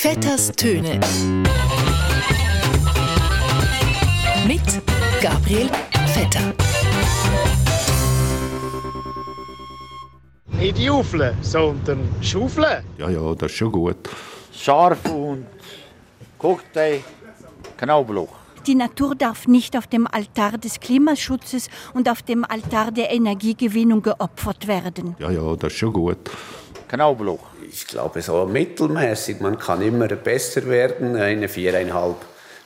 Vetters Töne. Mit Gabriel Vetter. Nicht jaufeln, sondern schaufeln. Ja, ja, das ist schon gut. Scharf und Cocktail, Knoblauch. Die Natur darf nicht auf dem Altar des Klimaschutzes und auf dem Altar der Energiegewinnung geopfert werden. Ja, ja, das ist schon gut. Knoblauch. Ich glaube, so mittelmäßig. Man kann immer besser werden. Eine viereinhalb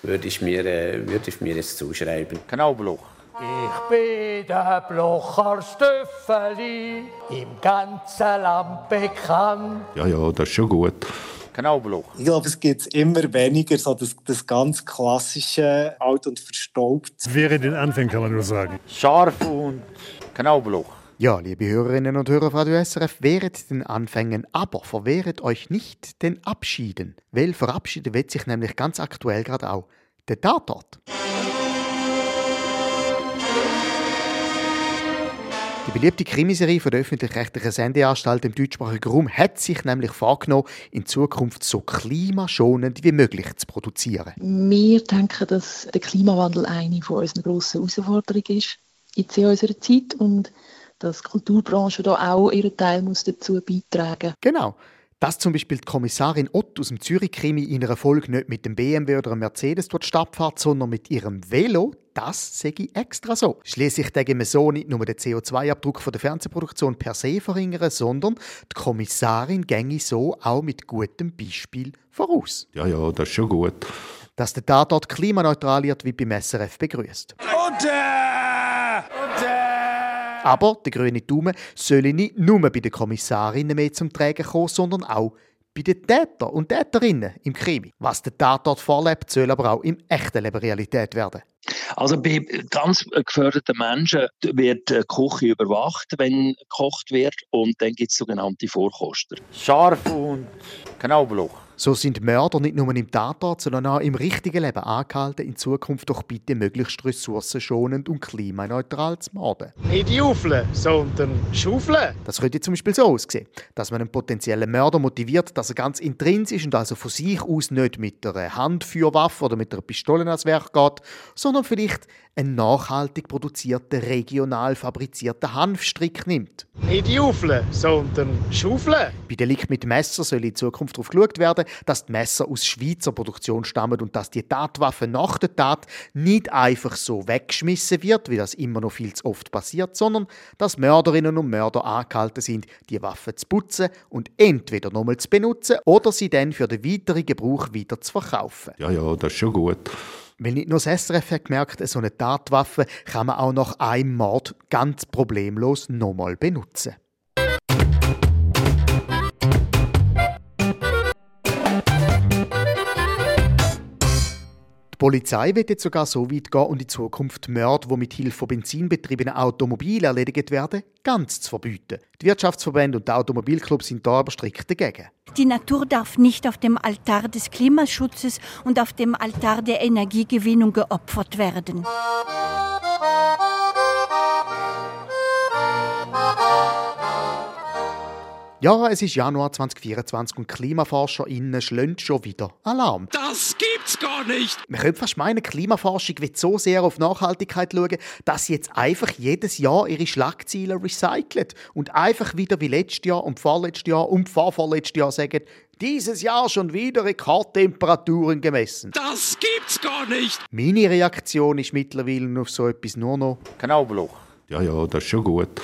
würde ich mir, äh, würde ich mir jetzt zuschreiben. Knoblauch. Ich bin der Blocher Stöffeli, im ganzen Land bekannt. Ja, ja, das ist schon gut. Knoblauch. Ich glaube, es gibt immer weniger so das, das ganz klassische alt und verstaubt. Während den Anfängen kann man nur sagen. Scharf und Knoblauch. Ja, liebe Hörerinnen und Hörer von Radio SRF, wehret den Anfängen, aber verwehret euch nicht den Abschieden. Weil verabschieden wird sich nämlich ganz aktuell gerade auch der Tatort. Die beliebte Krimiserie von der öffentlich-rechtlichen Sendeanstalt im deutschsprachigen Raum hat sich nämlich vorgenommen, in Zukunft so klimaschonend wie möglich zu produzieren. Wir denken, dass der Klimawandel eine von unseren grossen Herausforderungen ist in unserer Zeit und dass die Kulturbranche da auch ihren Teil muss dazu beitragen muss. Genau. Dass zum Beispiel die Kommissarin Ott aus dem Zürich-Krimi in einer Folge nicht mit dem BMW oder dem Mercedes dort Stadt fährt, sondern mit ihrem Velo, das sehe ich extra so. Schließlich denken wir so nicht nur den CO2-Abdruck der Fernsehproduktion per se verringern, sondern die Kommissarin ginge so auch mit gutem Beispiel voraus. Ja, ja, das ist schon gut. Dass der Tatort klimaneutral wird, wie beim SRF begrüßt. Und und äh. Aber der grüne Daumen soll nicht nur bei den Kommissarinnen mehr zum Tragen kommen, sondern auch bei den Tätern und Täterinnen im Krimi. Was der Tatort vorlebt, soll aber auch im echten Leben Realität werden. Also bei ganz geförderten Menschen wird die Küche überwacht, wenn gekocht wird und dann gibt es sogenannte Vorkoster. Scharf und Knoblauch. So sind Mörder nicht nur im Tatort, sondern auch im richtigen Leben angehalten, in Zukunft doch bitte möglichst ressourcenschonend und klimaneutral zu morden. Nicht jaufeln, sondern schaufeln. Das könnte zum Beispiel so aussehen, dass man einen potenziellen Mörder motiviert, dass er ganz intrinsisch und also von sich aus nicht mit einer Handfeuerwaffe oder mit einer Pistole ans Werk geht, sondern vielleicht einen nachhaltig produzierten, regional fabrizierten Hanfstrick nimmt. Nicht jaufeln, sondern schaufeln. Bei Delikt mit Messer soll in Zukunft darauf geschaut werden, dass die Messer aus Schweizer Produktion stammen und dass die Tatwaffe nach der Tat nicht einfach so weggeschmissen wird, wie das immer noch viel zu oft passiert, sondern dass Mörderinnen und Mörder angehalten sind, die Waffe zu putzen und entweder nochmal zu benutzen oder sie dann für den weiteren Gebrauch wieder zu verkaufen. Ja, ja, das ist schon gut. Weil nicht nur das SRF hat gemerkt, so eine Tatwaffe kann man auch nach einem Mord ganz problemlos nochmal benutzen. Polizei wird jetzt sogar so weit gehen und in Zukunft Morde, die mit Hilfe von benzinbetriebenen Automobilen erledigt werden, ganz zu verbieten. Die Wirtschaftsverbände und die Automobilclubs sind da aber strikt dagegen. Die Natur darf nicht auf dem Altar des Klimaschutzes und auf dem Altar der Energiegewinnung geopfert werden. Ja, es ist Januar 2024 und KlimaforscherInnen schlönt schon wieder Alarm. Das gibt's gar nicht! Man könnte fast meinen, Klimaforschung wird so sehr auf Nachhaltigkeit schauen, dass sie jetzt einfach jedes Jahr ihre Schlagziele recycelt und einfach wieder wie letztes Jahr und vorletztes Jahr und vorvorletztes Jahr sagen, dieses Jahr schon wieder Rekordtemperaturen gemessen. Das gibt's gar nicht! Meine Reaktion ist mittlerweile auf so etwas nur noch Knoblauch. Ja, ja, das ist schon gut.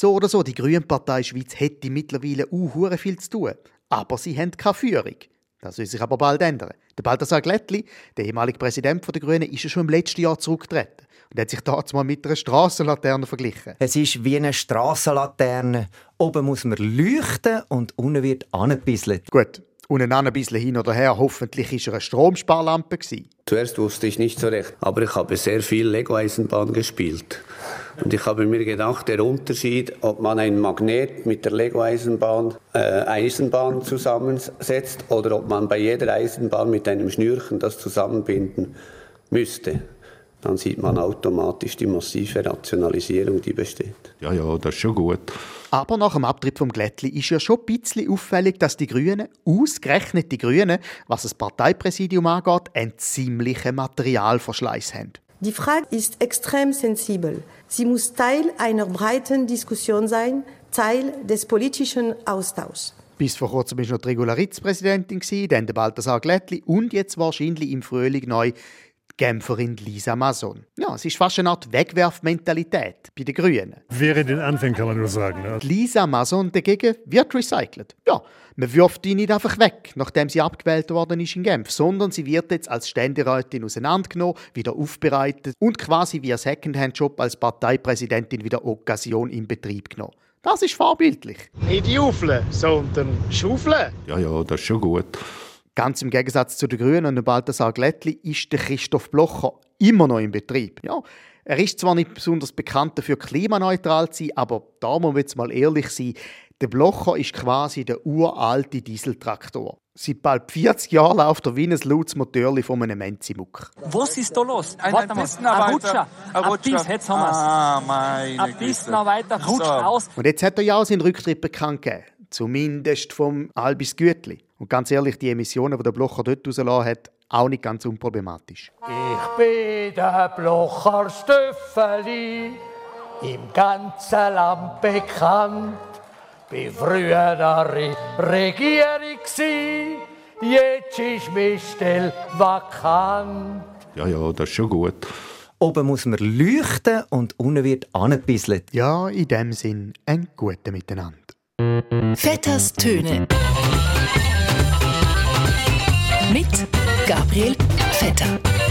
So oder so, die Grüne Partei Schweiz hätte mittlerweile auch viel zu tun. Aber sie haben keine Führung. Das soll sich aber bald ändern. Der Balthasar Glättli, der ehemalige Präsident der Grünen, ist ja schon im letzten Jahr zurückgetreten und hat sich damals mal mit einer Strassenlaterne verglichen. Es ist wie eine Strassenlaterne. Oben muss man leuchten und unten wird angebisselt. Gut, und ein bisschen hin oder her, hoffentlich war er eine Stromsparlampe. Zuerst wusste ich nicht so recht, aber ich habe sehr viel Lego-Eisenbahn gespielt. Und ich habe mir gedacht, der Unterschied, ob man ein Magnet mit der Lego-Eisenbahn äh, Eisenbahn zusammensetzt oder ob man bei jeder Eisenbahn mit einem Schnürchen das zusammenbinden müsste. Dann sieht man automatisch die massive Rationalisierung, die besteht. Ja, ja, das ist schon gut. Aber nach dem Abtritt vom Glättli ist ja schon ein bisschen auffällig, dass die Grünen, ausgerechnet die Grünen, was das Parteipräsidium angeht, einen ziemlichen Materialverschleiß haben. Die Frage ist extrem sensibel. Sie muss Teil einer breiten Diskussion sein, Teil des politischen Austauschs. Bis vor kurzem war noch die Regularitz-Präsidentin, dann der Balthasar Glättli und jetzt wahrscheinlich im Frühling neu Genferin Lisa Mason. Ja, es ist fast eine Art Wegwerfmentalität bei den Grünen. Wäre den Anfängen, kann man nur sagen. Ne? Lisa Mason dagegen wird recycelt. Ja, man wirft die nicht einfach weg, nachdem sie abgewählt worden ist in Genf, sondern sie wird jetzt als Ständerätin auseinandergenommen, wieder aufbereitet und quasi wie ein Secondhand-Job als Parteipräsidentin wieder Occasion in Betrieb genommen. Das ist vorbildlich. Nicht jaufeln, sondern schaufeln. Ja, ja, das ist schon gut. Ganz im Gegensatz zu den Grünen und dem Balthasar Glättli ist der Christoph Blocher immer noch im Betrieb. Ja, er ist zwar nicht besonders bekannt dafür, klimaneutral zu sein, aber da muss man jetzt mal ehrlich sein, der Blocher ist quasi der uralte Dieseltraktor. Seit bald 40 Jahren läuft er wie ein lautes Motörli von einem Menzimuck. Was ist da los? Ein Warte mal, bisschen weiter. ein Rutscher. Ein Rutscher. Jetzt haben wir's. Ah, meine Ein bisschen noch weiter, rutscht So. aus. Und jetzt hat er ja auch seinen Rücktritt bekannt gegeben. Zumindest vom Albis Gütli. Und ganz ehrlich, die Emissionen, die der Blocher dort rausgelassen hat, auch nicht ganz unproblematisch. Ich bin der Blocher Stöffeli, im ganzen Land bekannt. Bin früher der Re Regierung gsi, jetzt ist meine Stelle vakant. Ja, ja, das ist schon gut. Oben muss man leuchten und unten wird angebisselt. Ja, in dem Sinn ein guten Miteinander. Vetters Töne. Mit Gabriel Vetter.